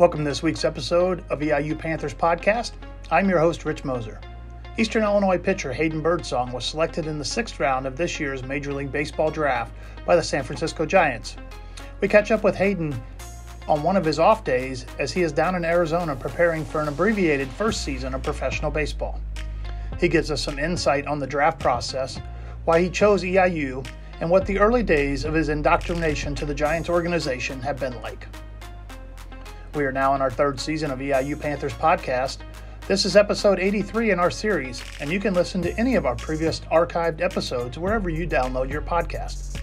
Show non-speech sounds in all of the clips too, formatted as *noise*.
Welcome to this week's episode of EIU Panthers Podcast. I'm your host, Rich Moser. Eastern Illinois pitcher Hayden Birdsong was selected in the sixth round of this year's Major League Baseball draft by the San Francisco Giants. We catch up with Hayden on one of his off days as he is down in Arizona preparing for an abbreviated first season of professional baseball. He gives us some insight on the draft process, why he chose EIU, and what the early days of his indoctrination to the Giants organization have been like. We are now in our third season of EIU Panthers podcast. This is episode 83 in our series, and you can listen to any of our previous archived episodes wherever you download your podcast.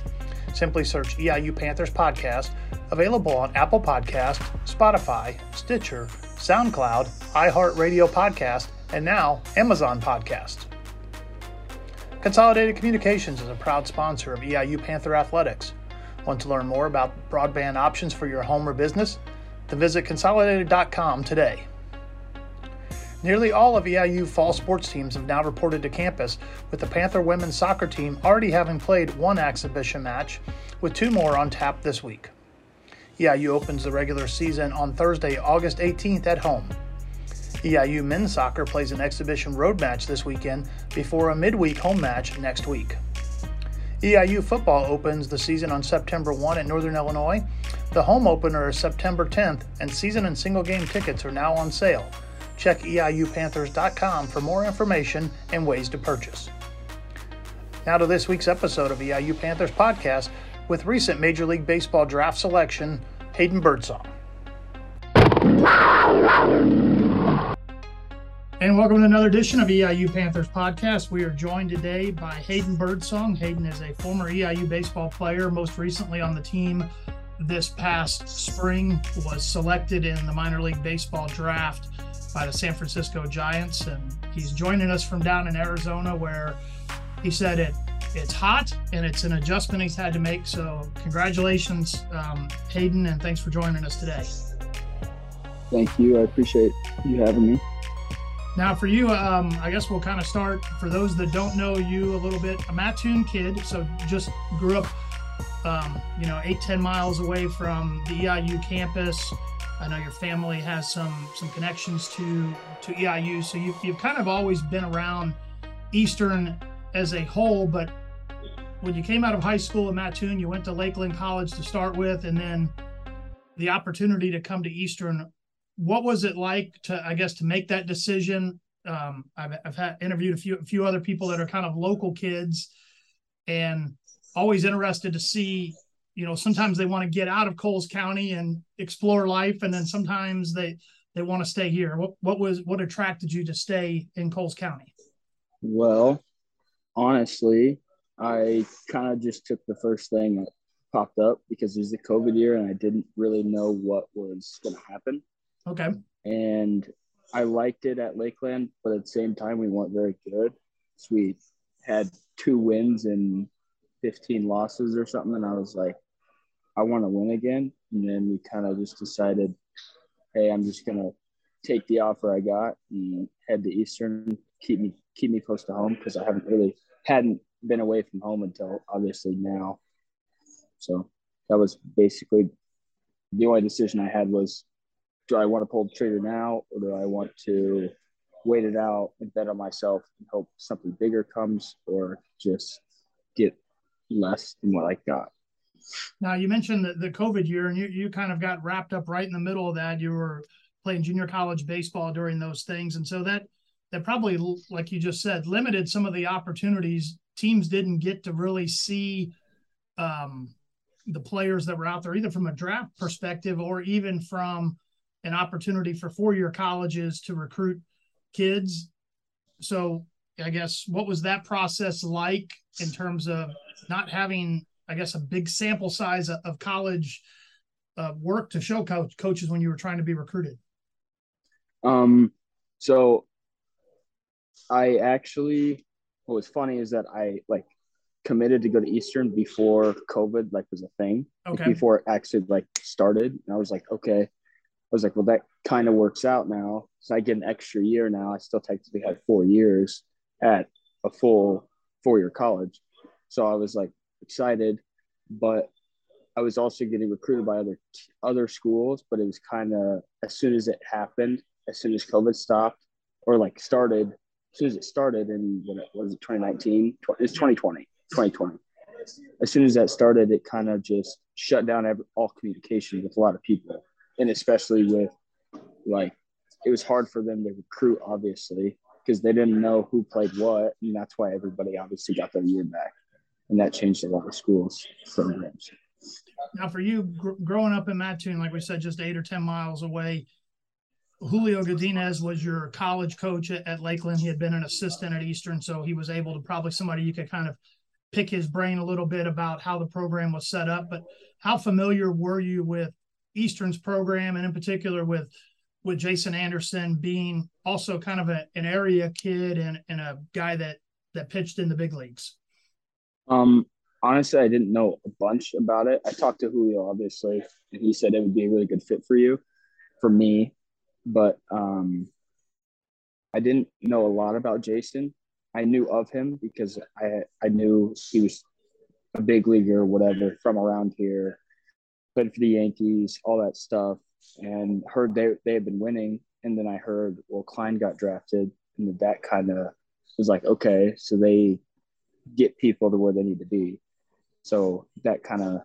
Simply search EIU Panthers Podcast, available on Apple Podcast, Spotify, Stitcher, SoundCloud, iHeartRadio Podcast, and now Amazon Podcast. Consolidated Communications is a proud sponsor of EIU Panther Athletics. Want to learn more about broadband options for your home or business? To visit consolidated.com today. Nearly all of EIU fall sports teams have now reported to campus, with the Panther women's soccer team already having played one exhibition match, with two more on tap this week. EIU opens the regular season on Thursday, August 18th at home. EIU men's soccer plays an exhibition road match this weekend before a midweek home match next week. EIU football opens the season on September 1 at Northern Illinois. The home opener is September 10th, and season and single game tickets are now on sale. Check EIUPanthers.com for more information and ways to purchase. Now to this week's episode of EIU Panthers Podcast with recent Major League Baseball draft selection, Hayden Birdsong. And welcome to another edition of EIU Panthers podcast. We are joined today by Hayden Birdsong. Hayden is a former EIU baseball player, most recently on the team this past spring, was selected in the minor league baseball draft by the San Francisco Giants. And he's joining us from down in Arizona where he said it it's hot and it's an adjustment he's had to make. So congratulations, um, Hayden, and thanks for joining us today. Thank you. I appreciate you having me. Now, for you, um, I guess we'll kind of start. For those that don't know you a little bit, a Mattoon kid, so just grew up, um, you know, eight ten miles away from the EIU campus. I know your family has some some connections to to EIU, so you've you've kind of always been around Eastern as a whole. But when you came out of high school in Mattoon, you went to Lakeland College to start with, and then the opportunity to come to Eastern what was it like to i guess to make that decision? Um, I've, I've had interviewed a few a few other people that are kind of local kids and always interested to see you know sometimes they want to get out of coles county and explore life and then sometimes they they want to stay here. What what was what attracted you to stay in coles county? Well honestly i kind of just took the first thing that popped up because it was the covid year and i didn't really know what was going to happen Okay. And I liked it at Lakeland, but at the same time, we weren't very good. So we had two wins and 15 losses or something. And I was like, I want to win again. And then we kind of just decided, hey, I'm just going to take the offer I got and head to Eastern, keep me keep me close to home because I haven't really hadn't been away from home until obviously now. So that was basically the only decision I had was do I want to pull the trigger now or do I want to wait it out and bet on myself and hope something bigger comes or just get less than what I got? Now you mentioned the, the COVID year and you, you kind of got wrapped up right in the middle of that. You were playing junior college baseball during those things. And so that that probably like you just said, limited some of the opportunities. Teams didn't get to really see um, the players that were out there, either from a draft perspective or even from an opportunity for four year colleges to recruit kids. So, I guess what was that process like in terms of not having, I guess, a big sample size of college uh, work to show coach, coaches when you were trying to be recruited? Um, so I actually, what was funny is that I like committed to go to Eastern before COVID like was a thing. Okay. Like, before it actually like started, and I was like, okay, was like, well, that kind of works out now. So I get an extra year now. I still technically have four years at a full four year college. So I was like excited, but I was also getting recruited by other other schools, but it was kind of as soon as it happened, as soon as COVID stopped or like started, as soon as it started in what was it 2019? It's 2020, 2020. As soon as that started, it kind of just shut down all communication with a lot of people, and especially with like it was hard for them to recruit, obviously, because they didn't know who played what, and that's why everybody obviously got their year back, and that changed a lot of schools programs. Now, for you, gr- growing up in Mattoon, like we said, just eight or ten miles away, Julio Godinez was your college coach at, at Lakeland. He had been an assistant at Eastern, so he was able to probably somebody you could kind of pick his brain a little bit about how the program was set up. But how familiar were you with Eastern's program, and in particular with with Jason Anderson being also kind of a, an area kid and, and a guy that that pitched in the big leagues? Um, honestly, I didn't know a bunch about it. I talked to Julio, obviously, and he said it would be a really good fit for you, for me. But um, I didn't know a lot about Jason. I knew of him because I I knew he was a big leaguer, whatever, from around here, played for the Yankees, all that stuff, and heard they they had been winning. And then I heard, well, Klein got drafted, and that kind of was like, okay, so they get people to where they need to be. So that kind of,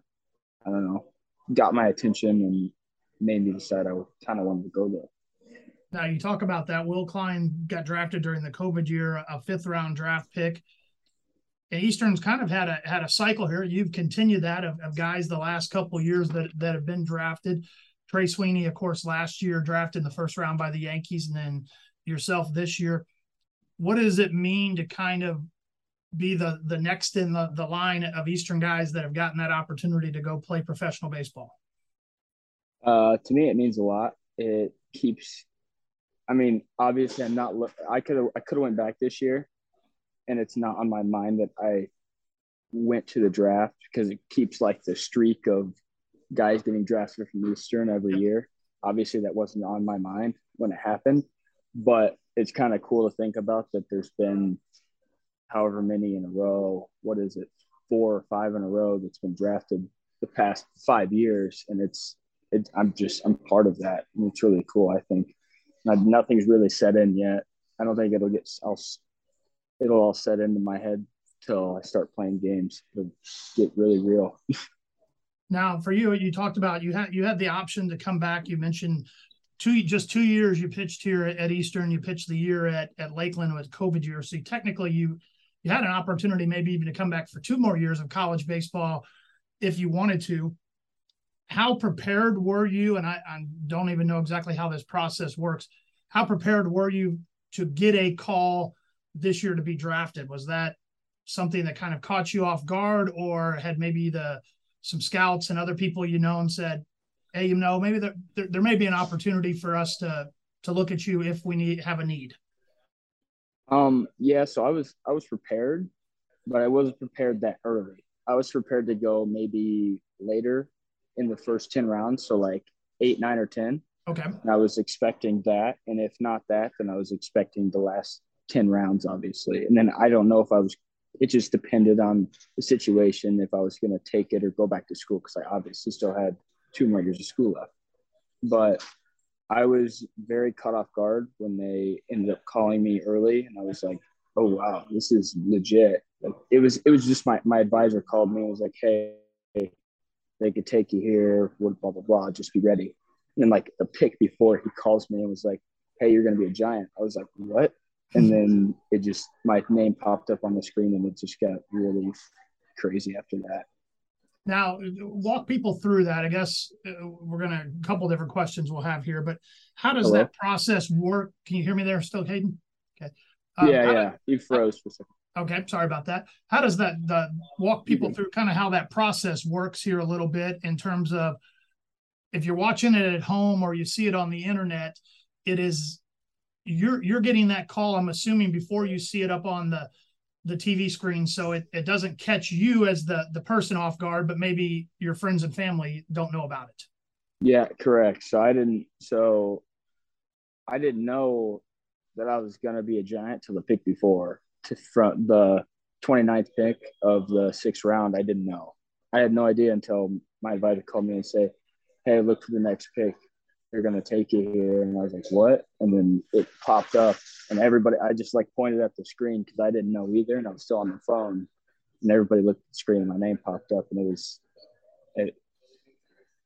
I don't know, got my attention and made me decide I kind of wanted to go there. Now you talk about that. Will Klein got drafted during the COVID year, a fifth round draft pick. Eastern's kind of had a had a cycle here. You've continued that of, of guys the last couple years that that have been drafted. Trey Sweeney, of course, last year drafted in the first round by the Yankees, and then yourself this year. What does it mean to kind of be the the next in the, the line of Eastern guys that have gotten that opportunity to go play professional baseball? Uh, to me, it means a lot. It keeps. I mean, obviously, I'm not. I could. I could have went back this year, and it's not on my mind that I went to the draft because it keeps like the streak of guys getting drafted from Eastern every year. Obviously, that wasn't on my mind when it happened, but it's kind of cool to think about that. There's been however many in a row. What is it? Four or five in a row that's been drafted the past five years, and it's it, I'm just I'm part of that. And it's really cool. I think nothing's really set in yet. I don't think it'll get I'll, it'll all set into my head till I start playing games. It'll get really real. now, for you, you talked about you had you had the option to come back. You mentioned two just two years you pitched here at Eastern. You pitched the year at at Lakeland with COVID year. So technically, you you had an opportunity maybe even to come back for two more years of college baseball if you wanted to. How prepared were you? And I, I don't even know exactly how this process works. How prepared were you to get a call this year to be drafted? Was that something that kind of caught you off guard, or had maybe the some scouts and other people you know and said, "Hey, you know, maybe there, there, there may be an opportunity for us to to look at you if we need have a need." Um, yeah, so I was I was prepared, but I wasn't prepared that early. I was prepared to go maybe later in the first 10 rounds, so like 8, 9 or 10. Okay. And I was expecting that, and if not that, then I was expecting the last 10 rounds obviously. And then I don't know if I was it just depended on the situation if I was going to take it or go back to school because I obviously still had two more years of school left. But I was very caught off guard when they ended up calling me early, and I was like, "Oh wow, this is legit." Like, it was. It was just my my advisor called me and was like, "Hey, they could take you here. Blah blah blah. Just be ready." And then like the pick before he calls me and was like, "Hey, you're gonna be a giant." I was like, "What?" And then it just my name popped up on the screen, and it just got really crazy after that. Now, walk people through that. I guess uh, we're going to, a couple different questions we'll have here, but how does Hello? that process work? Can you hear me there still, Caden? Okay. Um, yeah, yeah. Do, you froze for a second. Okay, sorry about that. How does that the walk people mm-hmm. through kind of how that process works here a little bit in terms of if you're watching it at home or you see it on the internet, it is you're you're getting that call. I'm assuming before you see it up on the the TV screen so it, it doesn't catch you as the the person off guard, but maybe your friends and family don't know about it. Yeah, correct. So I didn't so I didn't know that I was gonna be a giant till the pick before to front the 29th pick of the sixth round. I didn't know. I had no idea until my advisor called me and say, "Hey, look for the next pick. They're gonna take you here." And I was like, "What?" And then it popped up, and everybody, I just like pointed at the screen because I didn't know either, and I was still on the phone, and everybody looked at the screen, and my name popped up, and it was, it,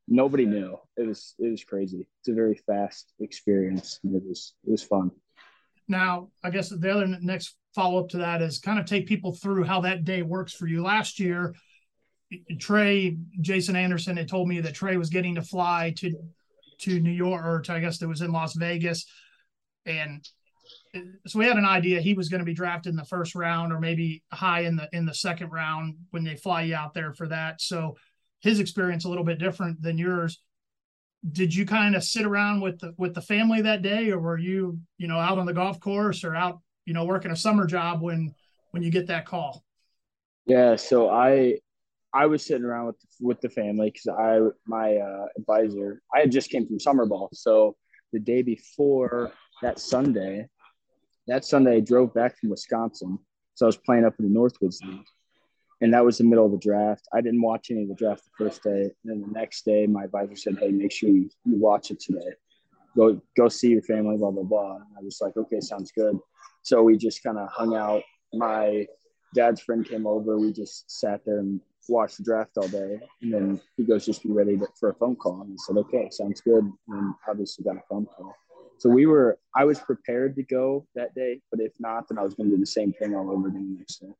nobody knew. It was it was crazy. It's a very fast experience. It was it was fun. Now, I guess the other next follow up to that is kind of take people through how that day works for you. Last year, Trey, Jason Anderson had told me that Trey was getting to fly to to New York, or to, I guess it was in Las Vegas, and so we had an idea he was going to be drafted in the first round or maybe high in the in the second round when they fly you out there for that. So his experience a little bit different than yours. Did you kind of sit around with the with the family that day, or were you you know out on the golf course or out you know working a summer job when when you get that call? Yeah, so I I was sitting around with with the family because I my uh, advisor I had just came from summer ball, so the day before that Sunday, that Sunday I drove back from Wisconsin, so I was playing up in the Northwoods League, and that was the middle of the draft. I didn't watch any of the draft the first day, and then the next day my advisor said, "Hey, make sure you, you watch it today. Go go see your family, blah blah blah." And I was like, "Okay, sounds good." So we just kind of hung out. My dad's friend came over. We just sat there and watch the draft all day. And then he goes, just be ready to, for a phone call. And I said, okay, sounds good. And obviously got a phone call. So we were, I was prepared to go that day, but if not, then I was going to do the same thing all over again the next day.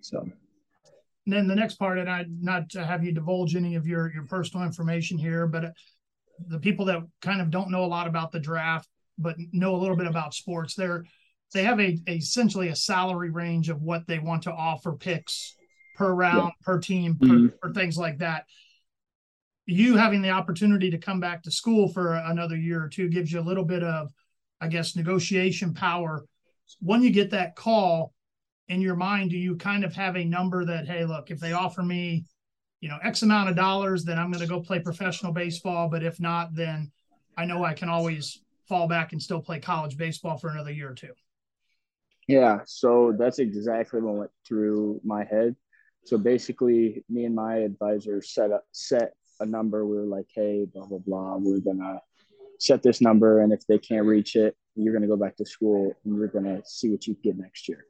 So. And then the next part, and I not to have you divulge any of your your personal information here, but uh, the people that kind of don't know a lot about the draft, but know a little bit about sports, they're they have a, a essentially a salary range of what they want to offer picks per round, yeah. per team, per, mm-hmm. per things like that. You having the opportunity to come back to school for another year or two gives you a little bit of, I guess, negotiation power. When you get that call in your mind, do you kind of have a number that, hey, look, if they offer me, you know, X amount of dollars, then I'm going to go play professional baseball. But if not, then I know I can always fall back and still play college baseball for another year or two. Yeah, so that's exactly what went through my head. So basically, me and my advisor set up set a number. We were like, hey, blah blah blah. We're gonna set this number, and if they can't reach it, you're gonna go back to school and you're gonna see what you get next year,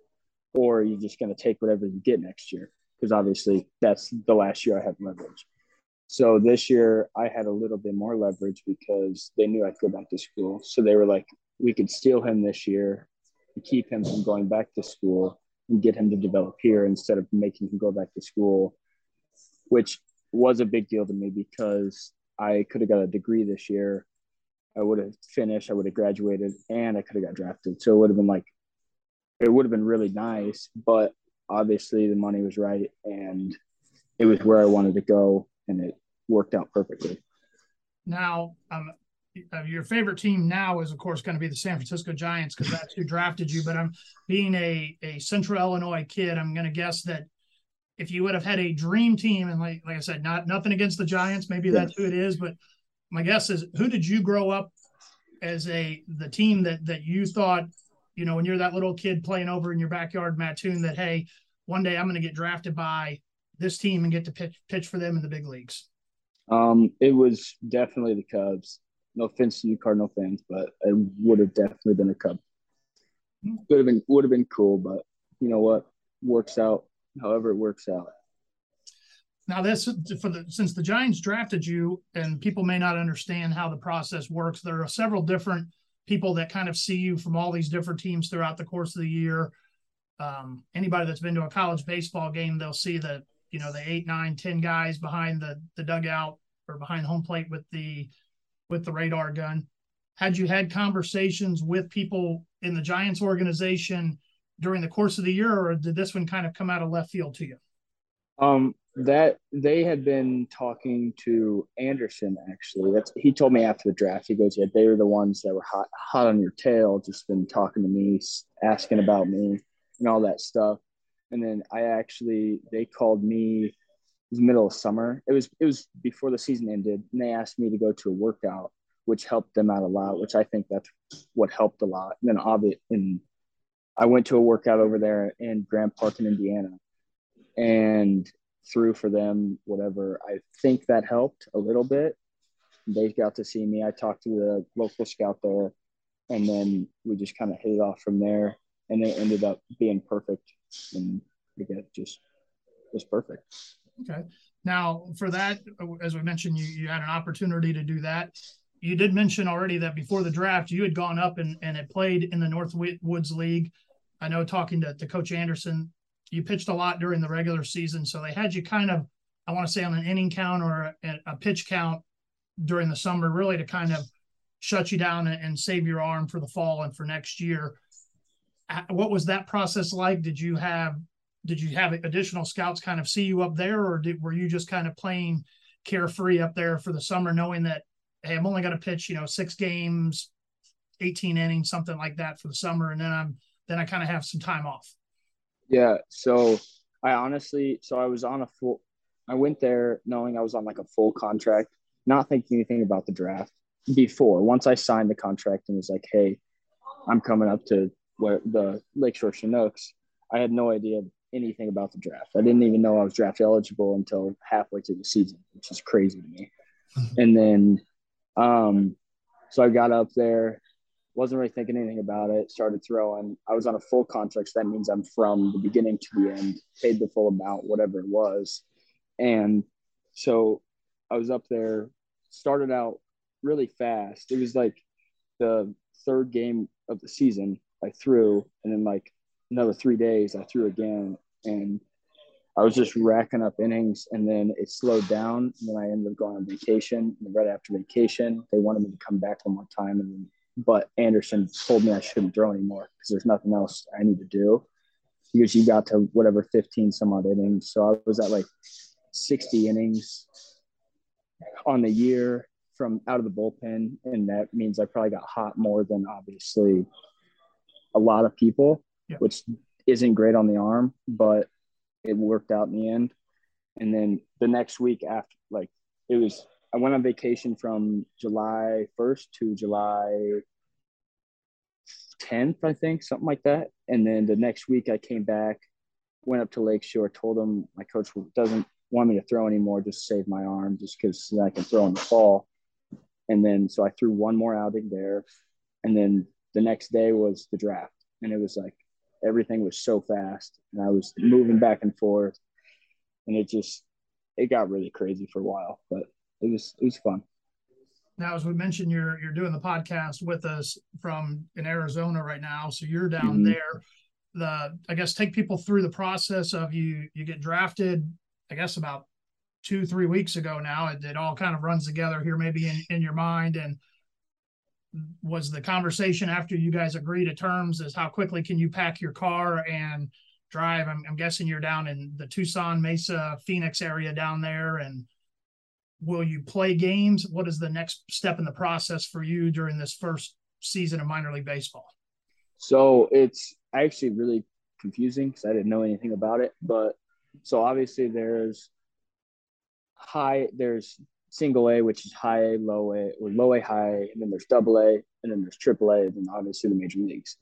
or you're just gonna take whatever you get next year because obviously that's the last year I had leverage. So this year I had a little bit more leverage because they knew I'd go back to school. So they were like, we could steal him this year and keep him from going back to school and get him to develop here instead of making him go back to school, which was a big deal to me because I could have got a degree this year. I would have finished, I would have graduated, and I could have got drafted. So it would have been like, it would have been really nice, but obviously the money was right and it was where I wanted to go and it worked out perfectly. Now, um, uh, your favorite team now is of course going to be the San Francisco Giants because that's who drafted you. But I'm being a a Central Illinois kid. I'm going to guess that if you would have had a dream team, and like like I said, not nothing against the Giants, maybe that's who it is. But my guess is, who did you grow up as a the team that that you thought, you know, when you're that little kid playing over in your backyard, Mattoon, that hey, one day I'm going to get drafted by this team and get to pitch pitch for them in the big leagues. Um, it was definitely the Cubs no offense to you Cardinal fans, but it would have definitely been a Cub. Would have been would have been cool, but you know what? Works out however it works out. Now this for the since the Giants drafted you, and people may not understand how the process works. There are several different people that kind of see you from all these different teams throughout the course of the year. Um, anybody that's been to a college baseball game, they'll see the you know the eight, nine, ten guys behind the the dugout or behind home plate with the with the radar gun. Had you had conversations with people in the Giants organization during the course of the year, or did this one kind of come out of left field to you? Um, that they had been talking to Anderson actually. That's he told me after the draft. He goes, "Yeah, they were the ones that were hot, hot on your tail, just been talking to me, asking about me, and all that stuff." And then I actually they called me was middle of summer. It was it was before the season ended, and they asked me to go to a workout, which helped them out a lot. Which I think that's what helped a lot. And then obviously, and I went to a workout over there in Grand Park in Indiana, and threw for them, whatever. I think that helped a little bit. They got to see me. I talked to the local scout there, and then we just kind of hit it off from there. And it ended up being perfect, and again, just was perfect. Okay. Now, for that, as we mentioned, you, you had an opportunity to do that. You did mention already that before the draft, you had gone up and, and had played in the Northwoods League. I know talking to, to Coach Anderson, you pitched a lot during the regular season. So they had you kind of, I want to say, on an inning count or a, a pitch count during the summer, really to kind of shut you down and, and save your arm for the fall and for next year. What was that process like? Did you have did you have additional scouts kind of see you up there, or did, were you just kind of playing carefree up there for the summer, knowing that hey, I'm only going to pitch you know six games, 18 innings, something like that for the summer, and then I'm then I kind of have some time off. Yeah. So I honestly, so I was on a full. I went there knowing I was on like a full contract, not thinking anything about the draft before. Once I signed the contract and was like, hey, I'm coming up to where the Lakeshore Chinooks. I had no idea anything about the draft. I didn't even know I was draft eligible until halfway through the season, which is crazy to me. Mm-hmm. And then, um, so I got up there, wasn't really thinking anything about it, started throwing. I was on a full contract, so that means I'm from the beginning to the end, paid the full amount, whatever it was. And so I was up there, started out really fast. It was like the third game of the season I threw, and then like another three days, I threw again, and I was just racking up innings, and then it slowed down. And then I ended up going on vacation. And right after vacation, they wanted me to come back one more time, and but Anderson told me I shouldn't throw anymore because there's nothing else I need to do. Because you got to whatever 15 some odd innings, so I was at like 60 innings on the year from out of the bullpen, and that means I probably got hot more than obviously a lot of people yeah. which isn't great on the arm, but it worked out in the end. And then the next week after, like it was, I went on vacation from July 1st to July 10th, I think, something like that. And then the next week I came back, went up to Lakeshore, told him my coach doesn't want me to throw anymore, just save my arm, just because I can throw in the fall. And then so I threw one more outing there. And then the next day was the draft. And it was like everything was so fast and I was moving back and forth and it just it got really crazy for a while, but it was it was fun. Now, as we mentioned, you're you're doing the podcast with us from in Arizona right now, so you're down mm-hmm. there. The I guess take people through the process of you you get drafted. I guess about two three weeks ago now. It, it all kind of runs together here, maybe in in your mind and was the conversation after you guys agree to terms is how quickly can you pack your car and drive? I'm, I'm, guessing you're down in the tucson mesa phoenix area down there and will you play games? What is the next step in the process for you during this first season of minor league baseball? So it's actually really confusing because i didn't know anything about it but so obviously there's high there's single A, which is high A, low A, or low A, high, and then there's double A, and then there's triple A, and then obviously the major leagues.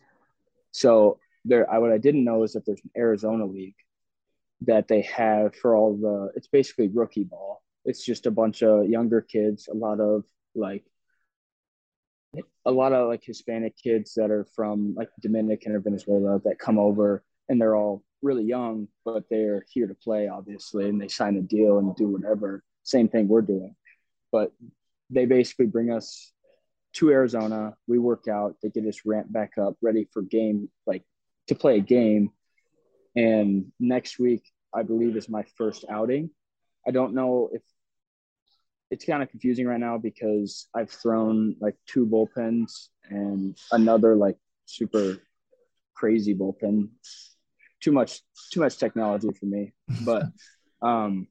So there, I, what I didn't know is that there's an Arizona league that they have for all the. It's basically rookie ball. It's just a bunch of younger kids, a lot of like, a lot of like Hispanic kids that are from like Dominican or Venezuela that come over, and they're all really young, but they're here to play, obviously, and they sign a deal and do whatever same thing we're doing. But they basically bring us to Arizona. We work out. They get us ramped back up, ready for game, like to play a game. And next week, I believe, is my first outing. I don't know if it's kind of confusing right now because I've thrown like two bullpens and another like super crazy bullpen. Too much, too much technology for me. But *laughs* um,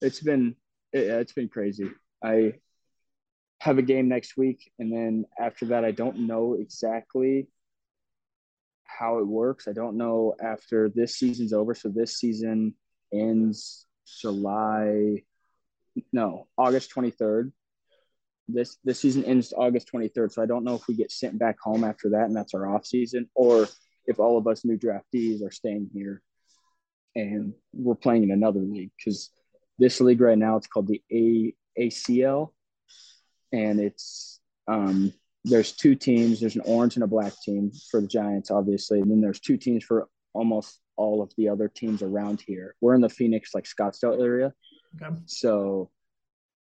it's been it, it's been crazy. I have a game next week, and then after that, I don't know exactly how it works. I don't know after this season's over. So this season ends July, no, August twenty third. This this season ends August twenty third. So I don't know if we get sent back home after that, and that's our off season, or if all of us new draftees are staying here and we're playing in another league because this league right now it's called the A ACL, and it's um, there's two teams. There's an orange and a black team for the Giants, obviously, and then there's two teams for almost all of the other teams around here. We're in the Phoenix, like Scottsdale area, okay. so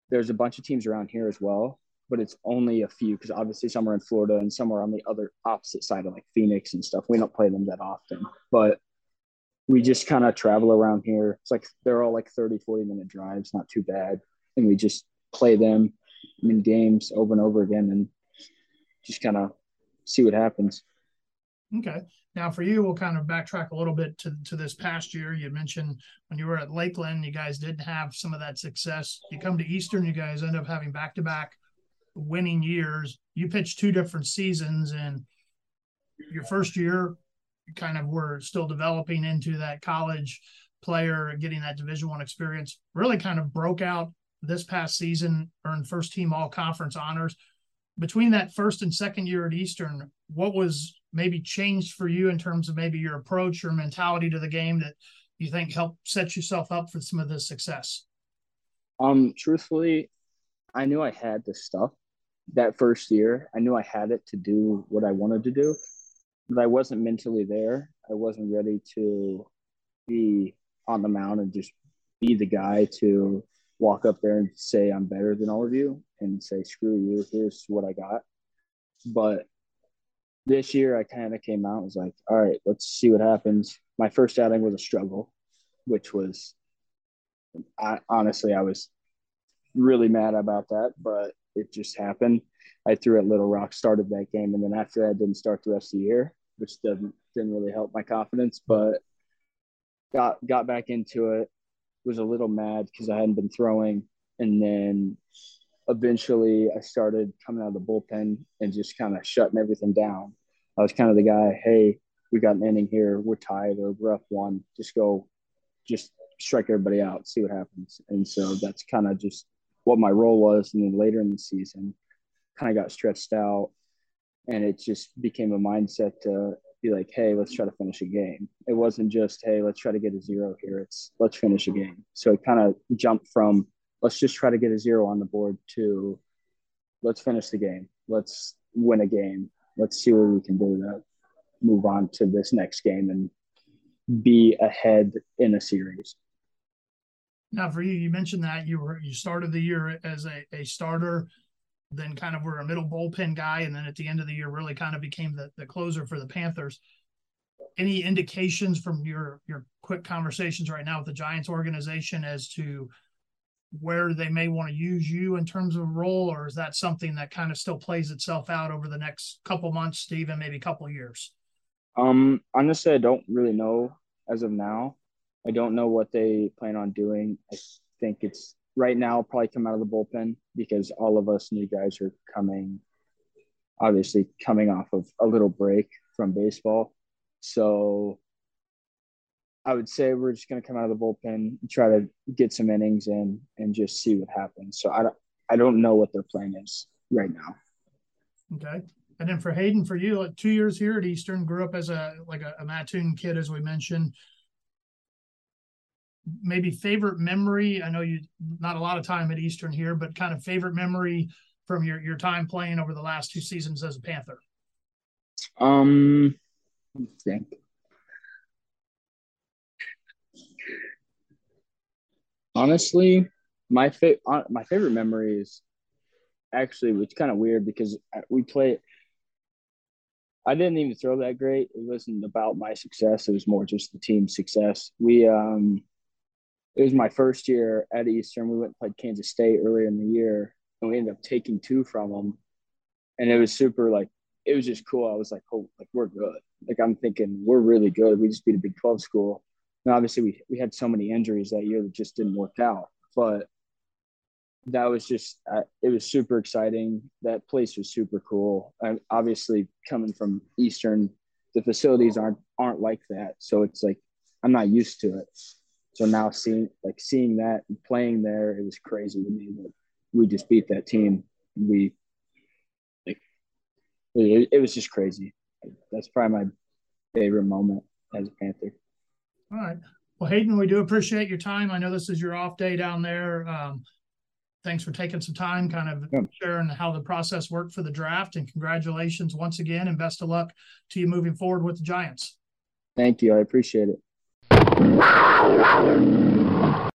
there's a bunch of teams around here as well, but it's only a few because obviously some are in Florida and some are on the other opposite side of like Phoenix and stuff. We don't play them that often, but we just kind of travel around here. It's like they're all like 30, 40 minute drives, not too bad. And we just play them in games over and over again and just kind of see what happens. Okay. Now, for you, we'll kind of backtrack a little bit to, to this past year. You mentioned when you were at Lakeland, you guys didn't have some of that success. You come to Eastern, you guys end up having back to back winning years. You pitched two different seasons, and your first year, kind of were still developing into that college player, getting that Division One experience. Really, kind of broke out this past season, earned first team All Conference honors. Between that first and second year at Eastern, what was maybe changed for you in terms of maybe your approach or mentality to the game that you think helped set yourself up for some of this success? Um, truthfully, I knew I had the stuff that first year. I knew I had it to do what I wanted to do but I wasn't mentally there. I wasn't ready to be on the mound and just be the guy to walk up there and say I'm better than all of you and say screw you. Here's what I got. But this year I kind of came out and was like, all right, let's see what happens. My first outing was a struggle, which was I, honestly I was really mad about that, but it just happened. I threw at Little Rock, started that game, and then after that, didn't start the rest of the year which didn't didn't really help my confidence. But got got back into it. Was a little mad because I hadn't been throwing, and then eventually I started coming out of the bullpen and just kind of shutting everything down. I was kind of the guy, hey, we got an inning here, we're tied or we're up one, just go, just strike everybody out, see what happens. And so that's kind of just what my role was. And then later in the season, kind of got stretched out and it just became a mindset to be like, hey, let's try to finish a game. It wasn't just, hey, let's try to get a zero here. It's let's finish a game. So it kind of jumped from let's just try to get a zero on the board to let's finish the game. Let's win a game. Let's see what we can do to move on to this next game and be ahead in a series. Now, for you, you mentioned that you were you started the year as a, a starter then kind of were a middle bullpen guy, and then at the end of the year really kind of became the, the closer for the Panthers. Any indications from your your quick conversations right now with the Giants organization as to where they may want to use you in terms of role, or is that something that kind of still plays itself out over the next couple months, Stephen, maybe a couple years? Um, honestly, I don't really know as of now. I don't know what they plan on doing. I think it's right now probably come out of the bullpen because all of us new guys are coming obviously coming off of a little break from baseball. So i would say we're just going to come out of the bullpen try to get some innings in and just see what happens. So i don't i don't know what their plan is right now. Okay. And then for hayden for you like two years here at eastern grew up as a like a, a mattoon kid as we mentioned maybe favorite memory. I know you not a lot of time at Eastern here, but kind of favorite memory from your your time playing over the last two seasons as a Panther. Um, think. Honestly, my fa- my favorite memory is actually it's kind of weird because we play I didn't even throw that great. It wasn't about my success. It was more just the team's success. We um it was my first year at Eastern. We went and played Kansas State earlier in the year, and we ended up taking two from them. And it was super like it was just cool. I was like, oh, like we're good. Like I'm thinking we're really good. We just beat a Big Twelve school. And obviously we we had so many injuries that year that just didn't work out. But that was just uh, it was super exciting. That place was super cool. I, obviously coming from Eastern, the facilities aren't aren't like that. So it's like I'm not used to it. So now seeing like seeing that and playing there, it was crazy to me that we just beat that team. We like it, it was just crazy. That's probably my favorite moment as a Panther. All right. Well, Hayden, we do appreciate your time. I know this is your off day down there. Um, thanks for taking some time, kind of yeah. sharing how the process worked for the draft. And congratulations once again, and best of luck to you moving forward with the Giants. Thank you. I appreciate it. Wow, wow.